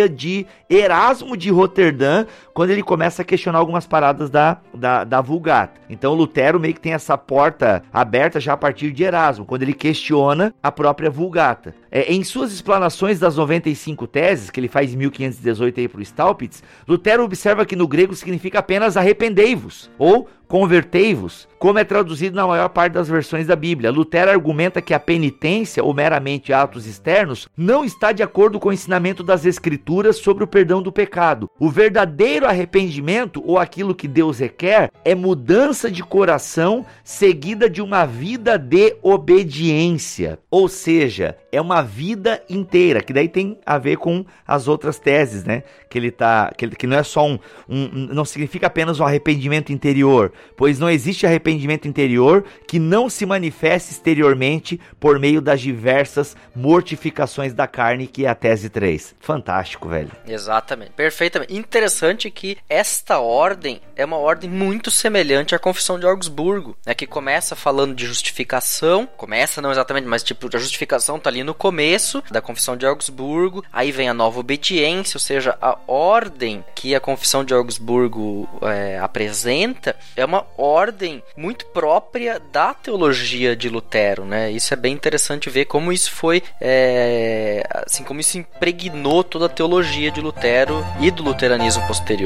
de Erasmo de Roterdã quando ele começa a questionar algumas paradas da, da, da Vulgata. Então Lutero meio que tem essa porta aberta já a partir de Erasmo, quando ele questiona a própria Vulgata. É, em suas explanações das 95 teses, que ele faz em 1518 aí para o Staupitz, Lutero observa que no grego significa apenas arrependei-vos, ou convertei-vos, como é traduzido na maior parte das versões da Bíblia. Lutero argumenta que a penitência, ou meramente atos externos, não está de acordo com o ensinamento das Escrituras sobre o perdão do pecado. O verdadeiro arrependimento, ou aquilo que Deus requer, é mudança de coração seguida de uma vida de obediência. Ou seja, é uma vida inteira, que daí tem a ver com as outras teses, né? Que ele tá. Que, que não é só um, um. Não significa apenas um arrependimento interior, pois não existe arrependimento interior que não se manifeste exteriormente por meio das diversas mortificações da carne, que é a tese 3. Fantástico, velho. Exatamente, perfeitamente. Interessante que esta ordem é uma ordem muito semelhante à Confissão de Augsburgo, né? Que começa falando de justificação, começa não exatamente, mas tipo, a justificação tá ali no começo da Confissão de Augsburgo, aí vem a nova obediência, ou seja, a ordem que a Confissão de Augsburgo é, apresenta é uma ordem muito própria da teologia de Lutero, né? Isso é bem interessante ver como isso foi, é, assim, como isso impregnou toda a teologia de Lutero e do luteranismo posterior.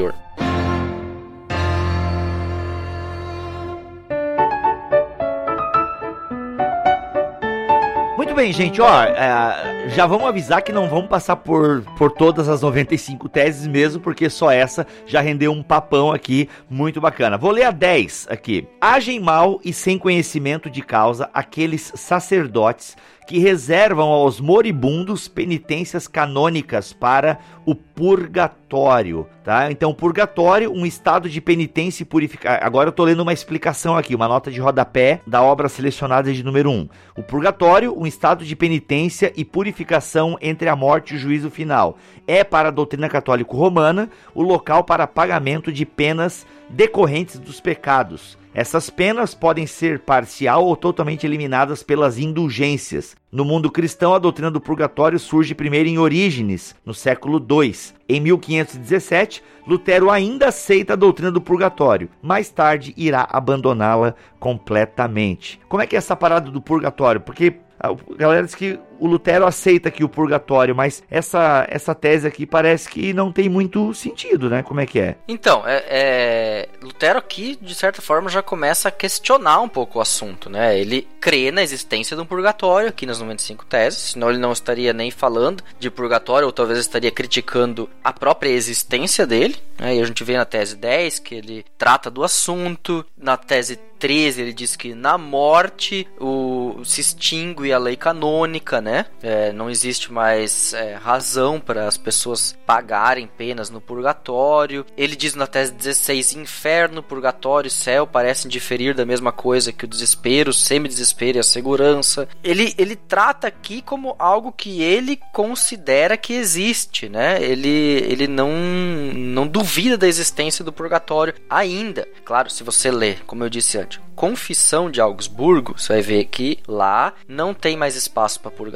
Muito bem, gente, ó, é, já vamos avisar que não vamos passar por, por todas as 95 teses mesmo, porque só essa já rendeu um papão aqui muito bacana. Vou ler a 10 aqui. Agem mal e sem conhecimento de causa aqueles sacerdotes que reservam aos moribundos penitências canônicas para o purgatório, tá? Então, purgatório, um estado de penitência e purificação. Agora eu tô lendo uma explicação aqui, uma nota de rodapé da obra selecionada de número 1. O purgatório, um estado de penitência e purificação entre a morte e o juízo final. É para a doutrina católica romana o local para pagamento de penas decorrentes dos pecados essas penas podem ser parcial ou totalmente eliminadas pelas indulgências. No mundo cristão, a doutrina do purgatório surge primeiro em Orígenes, no século II. Em 1517, Lutero ainda aceita a doutrina do purgatório, mais tarde irá abandoná-la completamente. Como é que é essa parada do purgatório? Porque a galera diz que o Lutero aceita aqui o purgatório, mas essa, essa tese aqui parece que não tem muito sentido, né? Como é que é? Então, é, é, Lutero aqui, de certa forma, já começa a questionar um pouco o assunto, né? Ele crê na existência de um purgatório aqui nas 95 teses, senão ele não estaria nem falando de purgatório, ou talvez estaria criticando a própria existência dele. Né? E a gente vê na tese 10 que ele trata do assunto, na tese 13 ele diz que na morte o, se extingue a lei canônica, né? É, não existe mais é, razão para as pessoas pagarem penas no purgatório. Ele diz na tese 16: inferno, purgatório e céu parecem diferir da mesma coisa que o desespero, o semi-desespero e a segurança. Ele, ele trata aqui como algo que ele considera que existe, né? Ele, ele não, não duvida da existência do purgatório ainda. Claro, se você ler, como eu disse antes, Confissão de Augsburgo, você vai ver que lá não tem mais espaço para purgatório,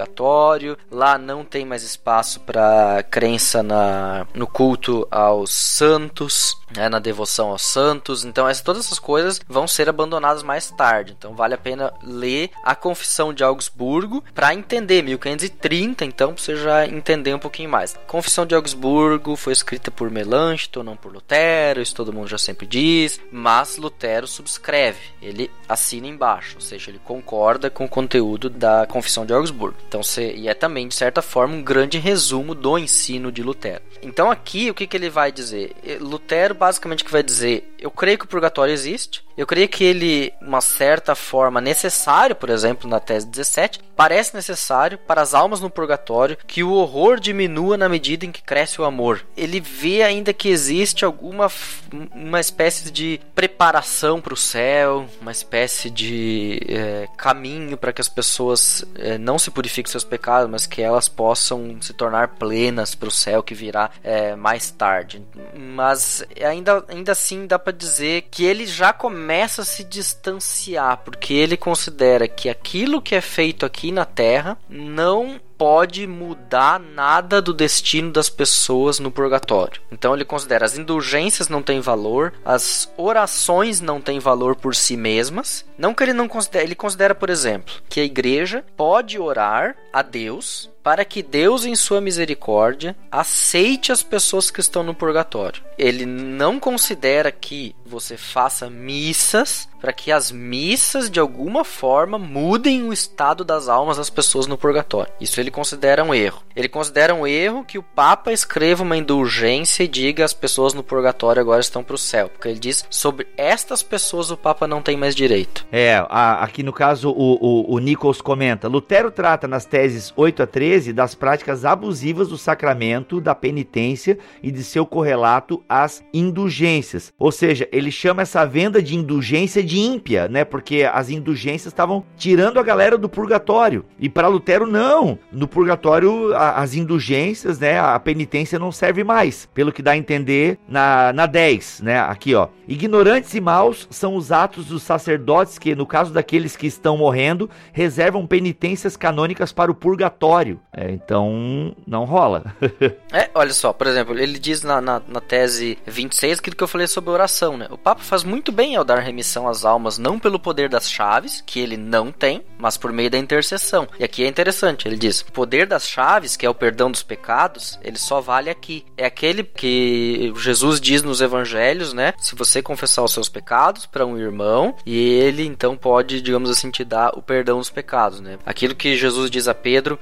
lá não tem mais espaço para crença na, no culto aos santos. Né, na devoção aos santos. Então, essa, todas essas coisas vão ser abandonadas mais tarde. Então, vale a pena ler a Confissão de Augsburgo para entender 1530. Então, pra você já entender um pouquinho mais. Confissão de Augsburgo foi escrita por Melanchthon, não por Lutero. Isso todo mundo já sempre diz. Mas Lutero subscreve. Ele assina embaixo, ou seja, ele concorda com o conteúdo da Confissão de Augsburgo. Então, você, e é também de certa forma um grande resumo do ensino de Lutero. Então, aqui o que, que ele vai dizer? Lutero basicamente que vai dizer: eu creio que o purgatório existe, eu creio que ele, uma certa forma, necessário, por exemplo, na tese 17, parece necessário para as almas no purgatório que o horror diminua na medida em que cresce o amor. Ele vê ainda que existe alguma uma espécie de preparação para o céu, uma espécie de é, caminho para que as pessoas é, não se purifiquem seus pecados, mas que elas possam se tornar plenas para o céu que virá é, mais tarde. Mas ainda, ainda assim dá para dizer que ele já começa a se distanciar, porque ele considera que aquilo que é feito aqui na Terra não pode mudar nada do destino das pessoas no purgatório. Então ele considera as indulgências não têm valor, as orações não têm valor por si mesmas. Não que ele não considere, ele considera, por exemplo, que a igreja pode orar a Deus para que Deus, em sua misericórdia, aceite as pessoas que estão no purgatório. Ele não considera que você faça missas para que as missas de alguma forma mudem o estado das almas das pessoas no purgatório. Isso ele considera um erro. Ele considera um erro que o Papa escreva uma indulgência e diga as pessoas no purgatório agora estão para o céu, porque ele diz sobre estas pessoas o Papa não tem mais direito. É, a, aqui no caso o, o, o Nichols comenta: Lutero trata nas teses 8 a 13 das práticas abusivas do sacramento, da penitência e de seu correlato às indulgências. Ou seja, ele chama essa venda de indulgência de ímpia, né? Porque as indulgências estavam tirando a galera do purgatório. E para Lutero, não. No purgatório, a, as indulgências, né? A penitência não serve mais. Pelo que dá a entender na, na 10, né? Aqui, ó. Ignorantes e maus são os atos dos sacerdotes que, no caso daqueles que estão morrendo, reservam penitências canônicas para o purgatório. É, então, não rola. é, olha só, por exemplo, ele diz na, na, na, tese 26 aquilo que eu falei sobre oração, né? O Papa faz muito bem ao dar remissão às almas, não pelo poder das chaves, que ele não tem, mas por meio da intercessão. E aqui é interessante, ele diz: o poder das chaves, que é o perdão dos pecados, ele só vale aqui. É aquele que Jesus diz nos evangelhos, né? Se você confessar os seus pecados para um irmão e ele então pode, digamos assim, te dar o perdão dos pecados, né? Aquilo que Jesus diz a Pedro,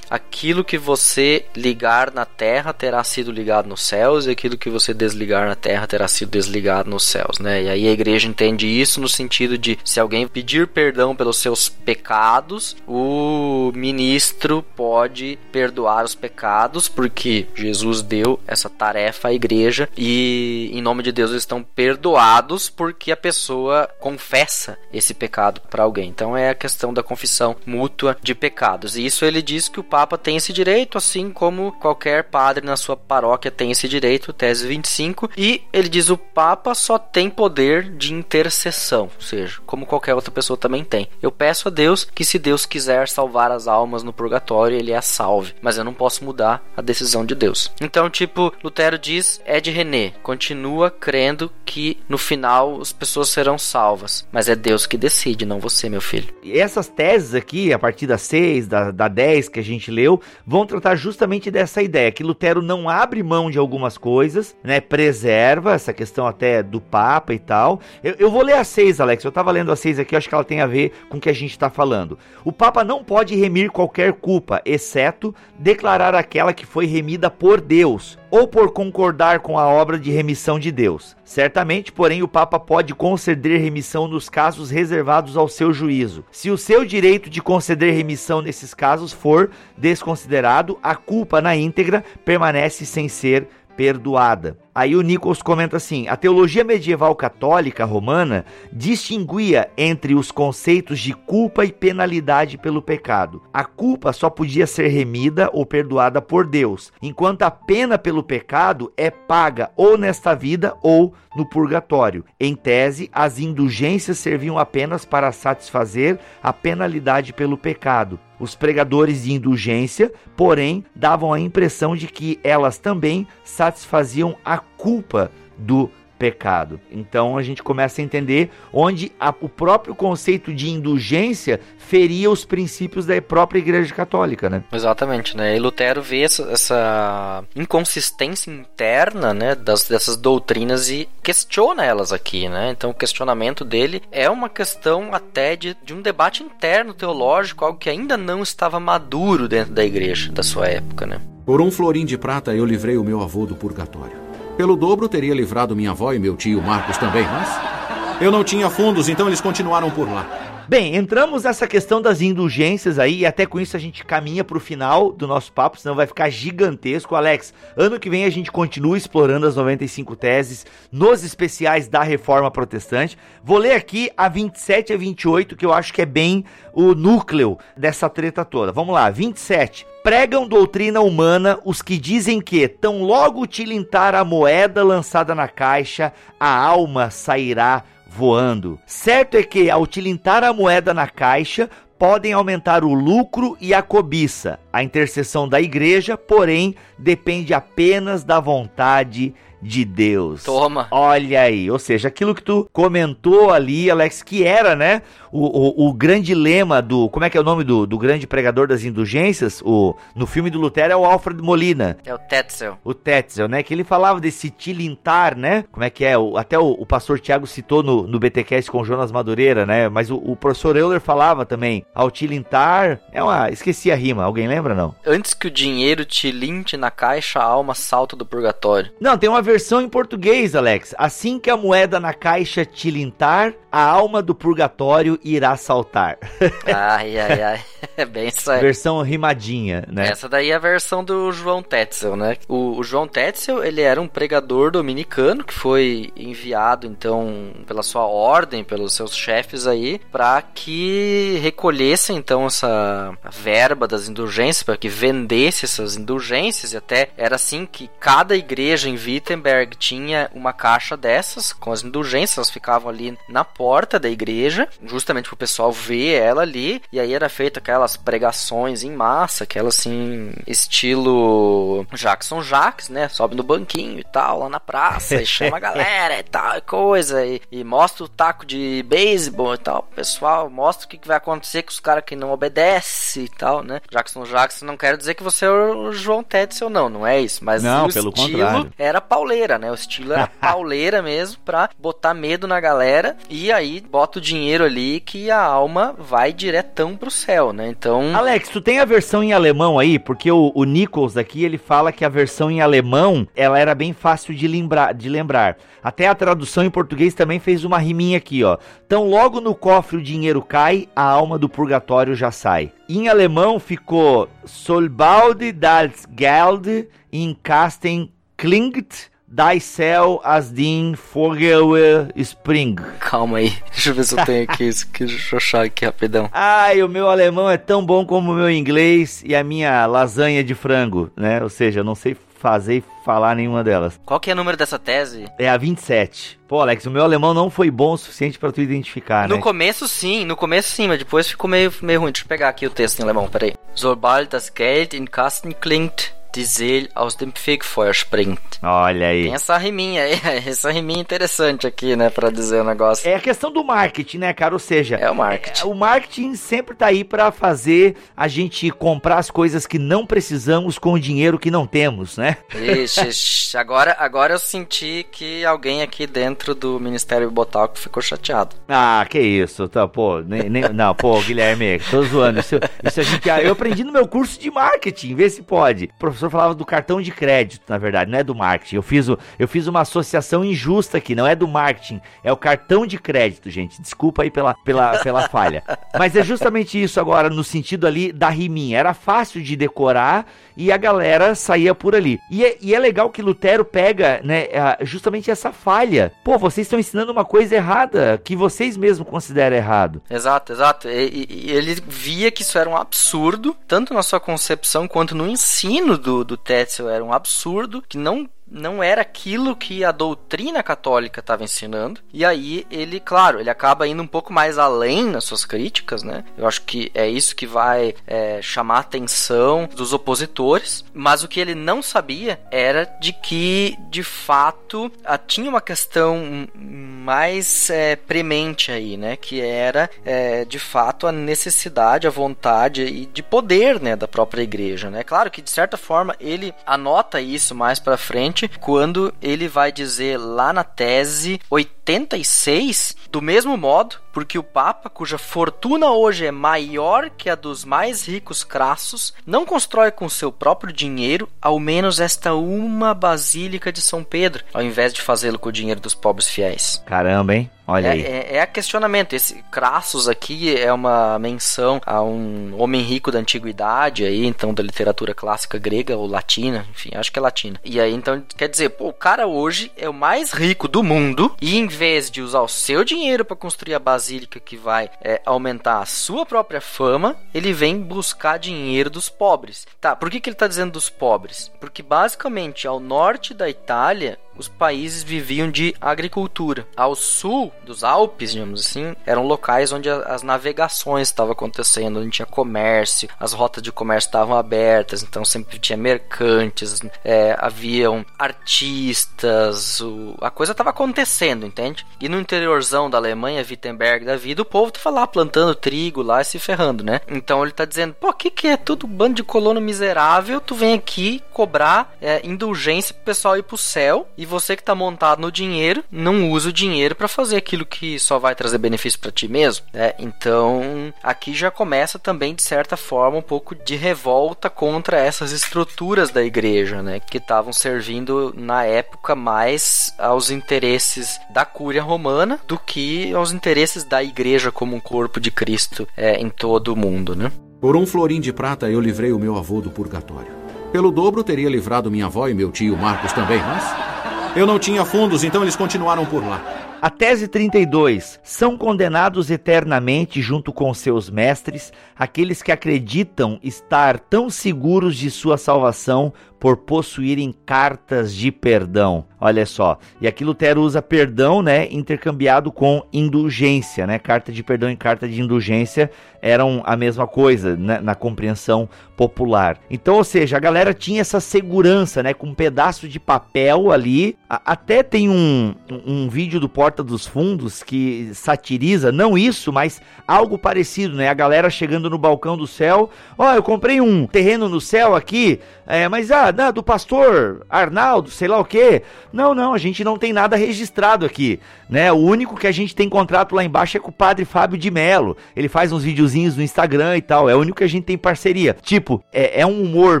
aquilo que você ligar na terra terá sido ligado nos céus e aquilo que você desligar na terra terá sido desligado nos céus, né? E aí a igreja entende isso no sentido de se alguém pedir perdão pelos seus pecados, o ministro pode perdoar os pecados porque Jesus deu essa tarefa à igreja e em nome de Deus eles estão perdoados porque a pessoa confessa esse pecado para alguém. Então é a questão da confissão mútua de pecados. E isso ele diz que o Papa tem esse direito, assim como qualquer padre na sua paróquia tem esse direito, tese 25. E ele diz o Papa só tem poder de intercessão, ou seja, como qualquer outra pessoa também tem. Eu peço a Deus que se Deus quiser salvar as almas no purgatório, ele a salve, mas eu não posso mudar a decisão de Deus. Então, tipo, Lutero diz, Ed René, continua crendo que no final final as pessoas serão salvas. Mas é Deus que decide, não você, meu filho. E essas teses aqui, a partir da 6, da, da 10 que a gente leu, vão tratar justamente dessa ideia, que Lutero não abre mão de algumas coisas, né? Preserva essa questão até do Papa e tal. Eu, eu vou ler a 6, Alex. Eu tava lendo a 6 aqui, acho que ela tem a ver com o que a gente está falando. O Papa não pode remir qualquer culpa, exceto declarar aquela que foi remida por Deus ou por concordar com a obra de remissão de Deus. Certamente, porém, o Papa pode conceder remissão nos casos reservados ao seu juízo. Se o seu direito de conceder remissão nesses casos for desconsiderado, a culpa na íntegra permanece sem ser perdoada. Aí o Nichols comenta assim: a teologia medieval católica romana distinguia entre os conceitos de culpa e penalidade pelo pecado. A culpa só podia ser remida ou perdoada por Deus, enquanto a pena pelo pecado é paga ou nesta vida ou no purgatório. Em tese, as indulgências serviam apenas para satisfazer a penalidade pelo pecado. Os pregadores de indulgência, porém, davam a impressão de que elas também satisfaziam a culpa do pecado. Então a gente começa a entender onde a, o próprio conceito de indulgência feria os princípios da própria Igreja Católica, né? Exatamente, né? E Lutero vê essa, essa inconsistência interna, né, das, dessas doutrinas e questiona elas aqui, né? Então o questionamento dele é uma questão até de, de um debate interno teológico, algo que ainda não estava maduro dentro da igreja da sua época, né? Por um florim de prata eu livrei o meu avô do purgatório. Pelo dobro teria livrado minha avó e meu tio Marcos também, mas eu não tinha fundos, então eles continuaram por lá. Bem, entramos nessa questão das indulgências aí, e até com isso a gente caminha para o final do nosso papo, senão vai ficar gigantesco. Alex, ano que vem a gente continua explorando as 95 teses nos especiais da Reforma Protestante. Vou ler aqui a 27 a 28, que eu acho que é bem o núcleo dessa treta toda. Vamos lá, 27. Pregam doutrina humana os que dizem que, tão logo tilintar a moeda lançada na caixa, a alma sairá voando. Certo é que, ao tilintar a moeda na caixa, podem aumentar o lucro e a cobiça. A intercessão da igreja, porém, depende apenas da vontade de Deus. Toma. Olha aí, ou seja, aquilo que tu comentou ali, Alex, que era, né, o, o, o, grande lema do. Como é que é o nome do, do grande pregador das indulgências? O, no filme do Lutero é o Alfred Molina. É o Tetzel. O Tetzel, né? Que ele falava desse tilintar, né? Como é que é? O, até o, o pastor Tiago citou no, no BTCast com Jonas Madureira, né? Mas o, o professor Euler falava também. Ao tilintar. É uma. Esqueci a rima. Alguém lembra, não? Antes que o dinheiro tilinte na caixa, a alma salta do purgatório. Não, tem uma versão em português, Alex. Assim que a moeda na caixa tilintar, a alma do purgatório irá saltar. Ai, ai, ai. É bem isso aí. Versão rimadinha, né? Essa daí é a versão do João Tetzel, né? O, o, João Tetzel, ele era um pregador dominicano que foi enviado, então, pela sua ordem, pelos seus chefes aí, para que recolhesse, então, essa verba das indulgências, para que vendesse essas indulgências, e até era assim que cada igreja em Wittenberg tinha uma caixa dessas, com as indulgências, elas ficavam ali na porta da igreja, justamente justamente pro pessoal ver ela ali. E aí era feita aquelas pregações em massa, aquela assim, estilo Jackson Jacques, né? Sobe no banquinho e tal, lá na praça, e chama a galera e tal, e coisa. E, e mostra o taco de beisebol e tal. Pessoal, mostra o que, que vai acontecer com os caras que não obedecem e tal, né? Jackson Jacques não quero dizer que você é o João Tetzel, não, não é isso. Mas não, o pelo estilo contrário. era pauleira, né? O estilo era pauleira mesmo pra botar medo na galera. E aí bota o dinheiro ali que que a alma vai diretão pro céu, né? Então. Alex, tu tem a versão em alemão aí? Porque o, o Nichols aqui ele fala que a versão em alemão ela era bem fácil de lembrar, de lembrar. Até a tradução em português também fez uma riminha aqui, ó. Então, logo no cofre o dinheiro cai, a alma do purgatório já sai. Em alemão ficou Solbaude das Geld in Kasten klingt Die Cell as den Vogel Spring. Calma aí, deixa eu ver se eu tenho aqui isso que deixa eu achar aqui rapidão. Ai, o meu alemão é tão bom como o meu inglês e a minha lasanha de frango, né? Ou seja, não sei fazer e falar nenhuma delas. Qual que é o número dessa tese? É a 27. Pô, Alex, o meu alemão não foi bom o suficiente para tu identificar, no né? No começo sim, no começo sim, mas depois ficou meio, meio ruim. Deixa eu pegar aqui o texto em alemão, peraí. Sobald das Geld in Kasten klingt, die Seele aus dem Fegfeuer springt. Olha aí. Tem essa riminha aí, essa riminha interessante aqui, né, para dizer o negócio. É a questão do marketing, né, cara? Ou seja, é o marketing. É, o marketing sempre tá aí para fazer a gente comprar as coisas que não precisamos com o dinheiro que não temos, né? Ixi, agora, agora eu senti que alguém aqui dentro do Ministério Botánico ficou chateado. Ah, que isso, tá, pô, nem, nem, não, pô, Guilherme, tô zoando. Isso, isso a gente, eu aprendi no meu curso de marketing, vê se pode. O professor falava do cartão de crédito, na verdade, não é do marketing. Eu fiz, o, eu fiz uma associação injusta aqui, não é do marketing, é o cartão de crédito, gente. Desculpa aí pela, pela, pela falha. Mas é justamente isso agora, no sentido ali da riminha. Era fácil de decorar e a galera saía por ali. E é, e é legal que Lutero pega, né, justamente essa falha. Pô, vocês estão ensinando uma coisa errada, que vocês mesmos consideram errado. Exato, exato. E, e, ele via que isso era um absurdo, tanto na sua concepção quanto no ensino do, do Tetzel. Era um absurdo que não não era aquilo que a doutrina católica estava ensinando. E aí ele, claro, ele acaba indo um pouco mais além nas suas críticas, né? Eu acho que é isso que vai é, chamar a atenção dos opositores. Mas o que ele não sabia era de que, de fato, tinha uma questão mais é, premente aí, né? Que era, é, de fato, a necessidade, a vontade de poder, né? Da própria igreja, né? Claro que, de certa forma, ele anota isso mais para frente quando ele vai dizer lá na tese 86, do mesmo modo, porque o Papa, cuja fortuna hoje é maior que a dos mais ricos crassos, não constrói com seu próprio dinheiro ao menos esta uma basílica de São Pedro, ao invés de fazê-lo com o dinheiro dos pobres fiéis. Caramba, hein? Olha é, aí. É, é questionamento. Esse Crassus aqui é uma menção a um homem rico da antiguidade, aí, então da literatura clássica grega ou latina, enfim, acho que é latina. E aí, então, quer dizer, pô, o cara hoje é o mais rico do mundo e em vez de usar o seu dinheiro para construir a basílica que vai é, aumentar a sua própria fama, ele vem buscar dinheiro dos pobres. Tá, por que, que ele está dizendo dos pobres? Porque basicamente ao norte da Itália os países viviam de agricultura. Ao sul dos Alpes, digamos assim, eram locais onde as navegações estavam acontecendo, onde tinha comércio, as rotas de comércio estavam abertas, então sempre tinha mercantes, é, haviam artistas, o, a coisa estava acontecendo, entende? E no interiorzão da Alemanha, Wittenberg da vida, o povo estava lá plantando trigo lá e se ferrando, né? Então ele está dizendo, pô, o que, que é tudo bando de colono miserável? Tu vem aqui cobrar é, indulgência pro pessoal ir pro céu e você que está montado no dinheiro não usa o dinheiro para fazer aquilo que só vai trazer benefício para ti mesmo, né? Então aqui já começa também de certa forma um pouco de revolta contra essas estruturas da igreja, né? Que estavam servindo na época mais aos interesses da cúria romana do que aos interesses da igreja como um corpo de Cristo é, em todo o mundo, né? Por um florim de prata eu livrei o meu avô do purgatório. Pelo dobro teria livrado minha avó e meu tio Marcos também, mas eu não tinha fundos, então eles continuaram por lá. A tese 32. São condenados eternamente, junto com seus mestres, aqueles que acreditam estar tão seguros de sua salvação por possuírem cartas de perdão. Olha só. E aqui Lutero usa perdão, né, intercambiado com indulgência, né? Carta de perdão e carta de indulgência eram a mesma coisa né, na compreensão popular. Então, ou seja, a galera tinha essa segurança, né, com um pedaço de papel ali. A até tem um, um vídeo do Porta dos Fundos que satiriza, não isso, mas algo parecido, né? A galera chegando no balcão do céu. Ó, oh, eu comprei um terreno no céu aqui, é, mas ah, não, do pastor Arnaldo, sei lá o que. Não, não, a gente não tem nada registrado aqui, né? O único que a gente tem contrato lá embaixo é com o padre Fábio de Melo. Ele faz uns videozinhos no Instagram e tal. É o único que a gente tem parceria. Tipo, é, é um humor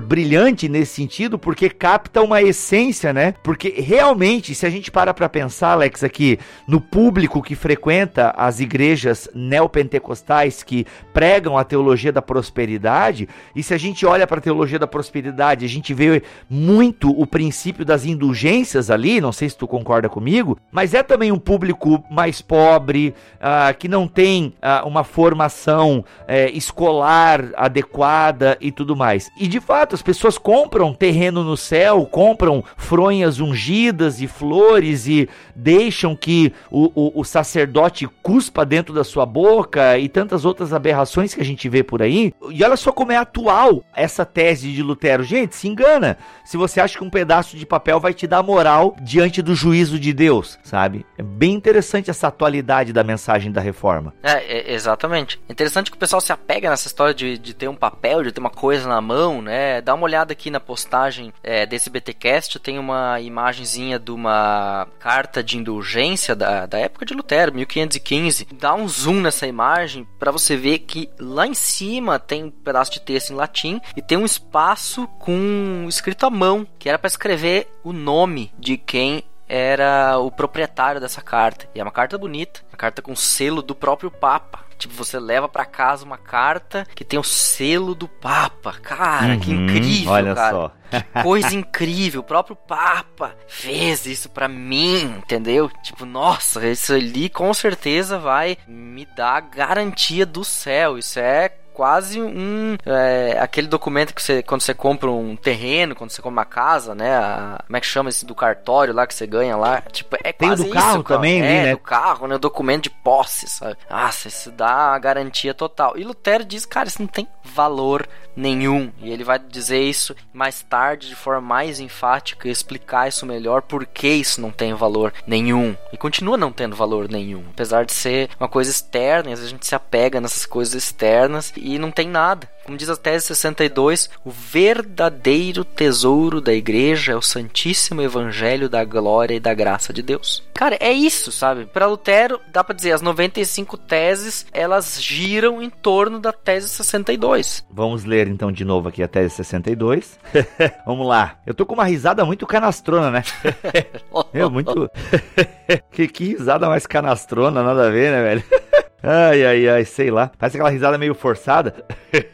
brilhante nesse sentido porque capta uma essência, né? Porque realmente, se a gente para pra pensar, Alex, aqui no público que frequenta as igrejas neopentecostais que pregam a teologia da prosperidade, e se a gente olha para a teologia da prosperidade, a gente vê muito o princípio das indulgências ali, não sei se tu concorda comigo, mas é também um público mais pobre, uh, que não tem uh, uma formação uh, escolar adequada e tudo mais. E de fato, as pessoas compram terreno no céu, compram fronhas ungidas e flores e deixam que o, o, o sacerdote cuspa dentro da sua boca e tantas outras aberrações que a gente vê por aí. E olha só como é atual essa tese de Lutero. Gente, se engana se você acha que um pedaço de papel vai te dar moral diante do juízo de Deus, sabe? É bem interessante essa atualidade da mensagem da reforma. É, é exatamente. Interessante que o pessoal se apega nessa história de, de ter um papel, de ter uma coisa na mão, né? Dá uma olhada aqui na postagem é, desse BTcast, tem uma imagenzinha de uma carta de indulgência da, da época de Lutero, 1515. Dá um zoom nessa imagem para você ver que lá em cima tem um pedaço de texto em latim e tem um espaço com escrito à mão, que era para escrever o nome de quem era o proprietário dessa carta. E é uma carta bonita, uma carta com selo do próprio Papa. Tipo, você leva para casa uma carta que tem o selo do Papa. Cara, uhum, que incrível, olha cara. Só. Que coisa incrível. O próprio Papa fez isso para mim, entendeu? Tipo, nossa, isso ali com certeza vai me dar garantia do céu. Isso é quase um. É, aquele documento que você, quando você compra um terreno, quando você compra uma casa, né? A, como é que chama esse do cartório lá que você ganha lá? Tipo, é Tem quase do carro isso, também, É, né? do carro, né? O documento de posse, sabe? Ah, isso dá a garantia total. E Lutero diz, cara, isso não tem valor nenhum. E ele vai dizer isso mais tarde, de forma mais enfática, e explicar isso melhor, por que isso não tem valor nenhum. E continua não tendo valor nenhum. Apesar de ser uma coisa externa, e às vezes a gente se apega nessas coisas externas e não tem nada. Como diz a tese 62, o verdadeiro tesouro da igreja é o Santíssimo Evangelho da glória e da graça de Deus. Cara, é isso, sabe? Para Lutero, dá para dizer, as 95 teses, elas giram em torno da tese 62. Vamos ler então de novo aqui a tese 62. Vamos lá. Eu tô com uma risada muito canastrona, né? É muito. que, que risada mais canastrona, nada a ver, né, velho? Ai, ai, ai, sei lá. Parece aquela risada meio forçada.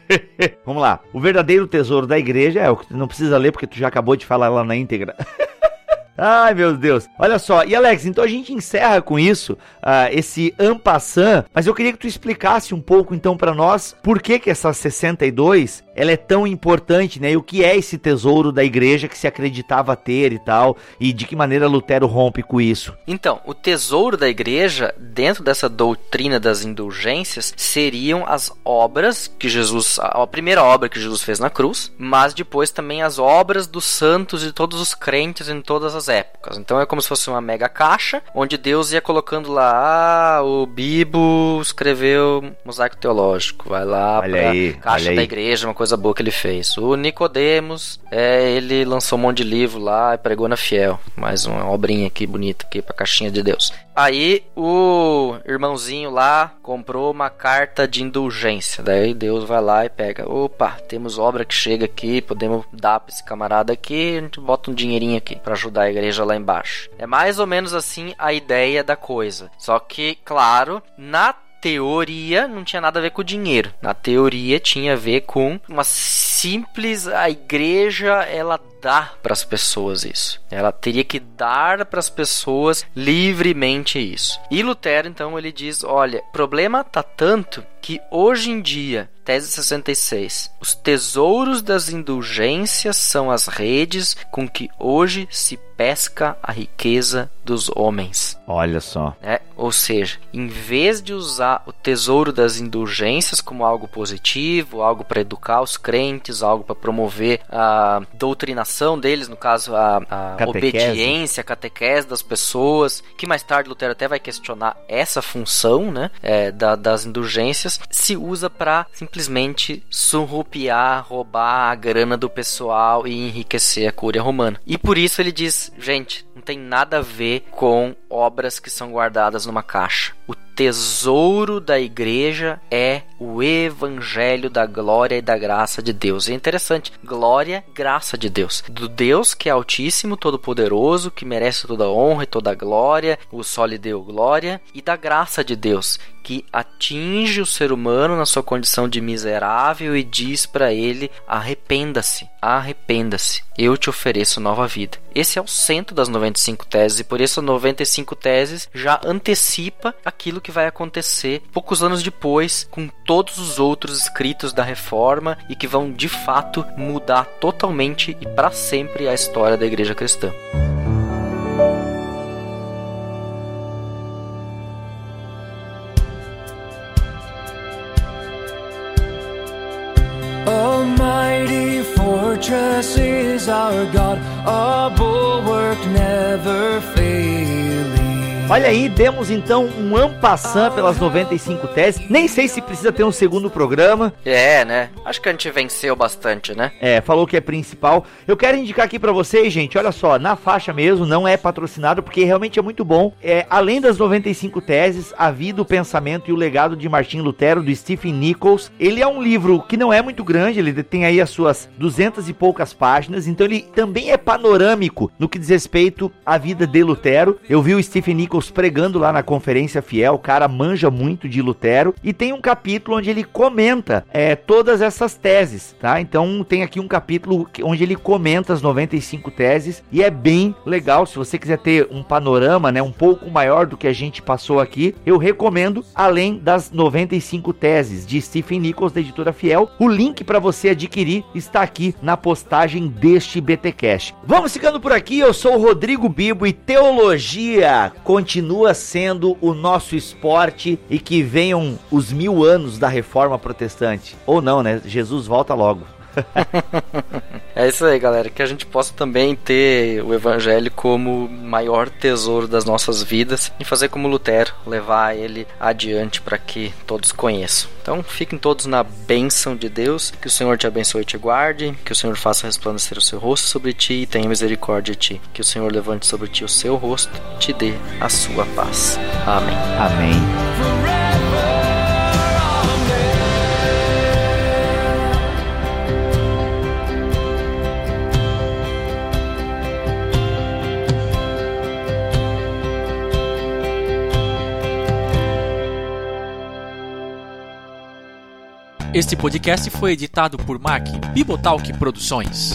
Vamos lá. O verdadeiro tesouro da igreja é o que tu não precisa ler porque tu já acabou de falar lá na íntegra. Ai, meu Deus. Olha só. E Alex, então a gente encerra com isso, ah, esse ampassan, mas eu queria que tu explicasse um pouco então para nós por que que essa 62 ela é tão importante, né? E o que é esse tesouro da igreja que se acreditava ter e tal, e de que maneira Lutero rompe com isso? Então, o tesouro da igreja, dentro dessa doutrina das indulgências, seriam as obras que Jesus, a primeira obra que Jesus fez na cruz, mas depois também as obras dos santos e todos os crentes em todas as épocas. Então é como se fosse uma mega caixa, onde Deus ia colocando lá, ah, o Bibo escreveu mosaico teológico, vai lá aí, caixa da igreja, uma coisa boa que ele fez. O Nicodemos, é, ele lançou um monte de livro lá e pregou na Fiel. Mais uma obrinha aqui bonita aqui pra caixinha de Deus. Aí o irmãozinho lá comprou uma carta de indulgência. Daí Deus vai lá e pega. Opa, temos obra que chega aqui, podemos dar pra esse camarada aqui, a gente bota um dinheirinho aqui pra ajudar a igreja lá embaixo. É mais ou menos assim a ideia da coisa. Só que, claro, na teoria não tinha nada a ver com dinheiro. Na teoria tinha a ver com uma simples a igreja ela dá para as pessoas isso. Ela teria que dar para as pessoas livremente isso. E Lutero então ele diz, olha, problema tá tanto que hoje em dia, tese 66, os tesouros das indulgências são as redes com que hoje se pesca a riqueza dos homens. Olha só. Né? Ou seja, em vez de usar o tesouro das indulgências como algo positivo, algo para educar os crentes, algo para promover a doutrinação deles, no caso a, a Catequese. obediência, a catequese das pessoas, que mais tarde Lutero até vai questionar essa função né, é, da- das indulgências, se usa para simplesmente surrupiar, roubar a grana do pessoal e enriquecer a cúria romana. E por isso ele diz, gente, não tem nada a ver com obras que são guardadas numa caixa. O tesouro da igreja é o evangelho da glória e da graça de Deus. É interessante, glória, graça de Deus. Do Deus que é altíssimo, todo-poderoso, que merece toda a honra e toda a glória, o só lhe deu glória, e da graça de Deus, que atinge o ser humano na sua condição de miserável e diz para ele: arrependa-se, arrependa-se, eu te ofereço nova vida. Esse é o centro das 95 teses e por isso as 95 teses já antecipa aquilo que vai acontecer poucos anos depois com todos os outros escritos da reforma e que vão de fato mudar totalmente e para sempre a história da igreja cristã. Our God, a bulwark never failing. Olha aí, demos então um ampassan pelas 95 teses. Nem sei se precisa ter um segundo programa. É, né? Acho que a gente venceu bastante, né? É, falou que é principal. Eu quero indicar aqui pra vocês, gente, olha só, na faixa mesmo, não é patrocinado porque realmente é muito bom. É, além das 95 teses, A Vida, o Pensamento e o Legado de Martim Lutero, do Stephen Nichols. Ele é um livro que não é muito grande, ele tem aí as suas 200 e poucas páginas, então ele também é panorâmico no que diz respeito à vida de Lutero. Eu vi o Stephen Nichols Nichols pregando lá na Conferência Fiel, o cara manja muito de Lutero, e tem um capítulo onde ele comenta é, todas essas teses, tá? Então tem aqui um capítulo onde ele comenta as 95 teses, e é bem legal, se você quiser ter um panorama, né, um pouco maior do que a gente passou aqui, eu recomendo, além das 95 teses de Stephen Nichols, da editora Fiel, o link para você adquirir está aqui na postagem deste BTcast. Vamos ficando por aqui, eu sou o Rodrigo Bibo e teologia continua sendo o nosso esporte e que venham os mil anos da reforma protestante. Ou não, né? Jesus volta logo. é isso aí, galera. Que a gente possa também ter o evangelho como maior tesouro das nossas vidas e fazer como Lutero, levar ele adiante para que todos conheçam. Então, fiquem todos na bênção de Deus. Que o Senhor te abençoe e te guarde. Que o Senhor faça resplandecer o seu rosto sobre ti e tenha misericórdia de ti. Que o Senhor levante sobre ti o seu rosto e te dê a sua paz. Amém. Amém. Este podcast foi editado por Mac Bibotalk Produções.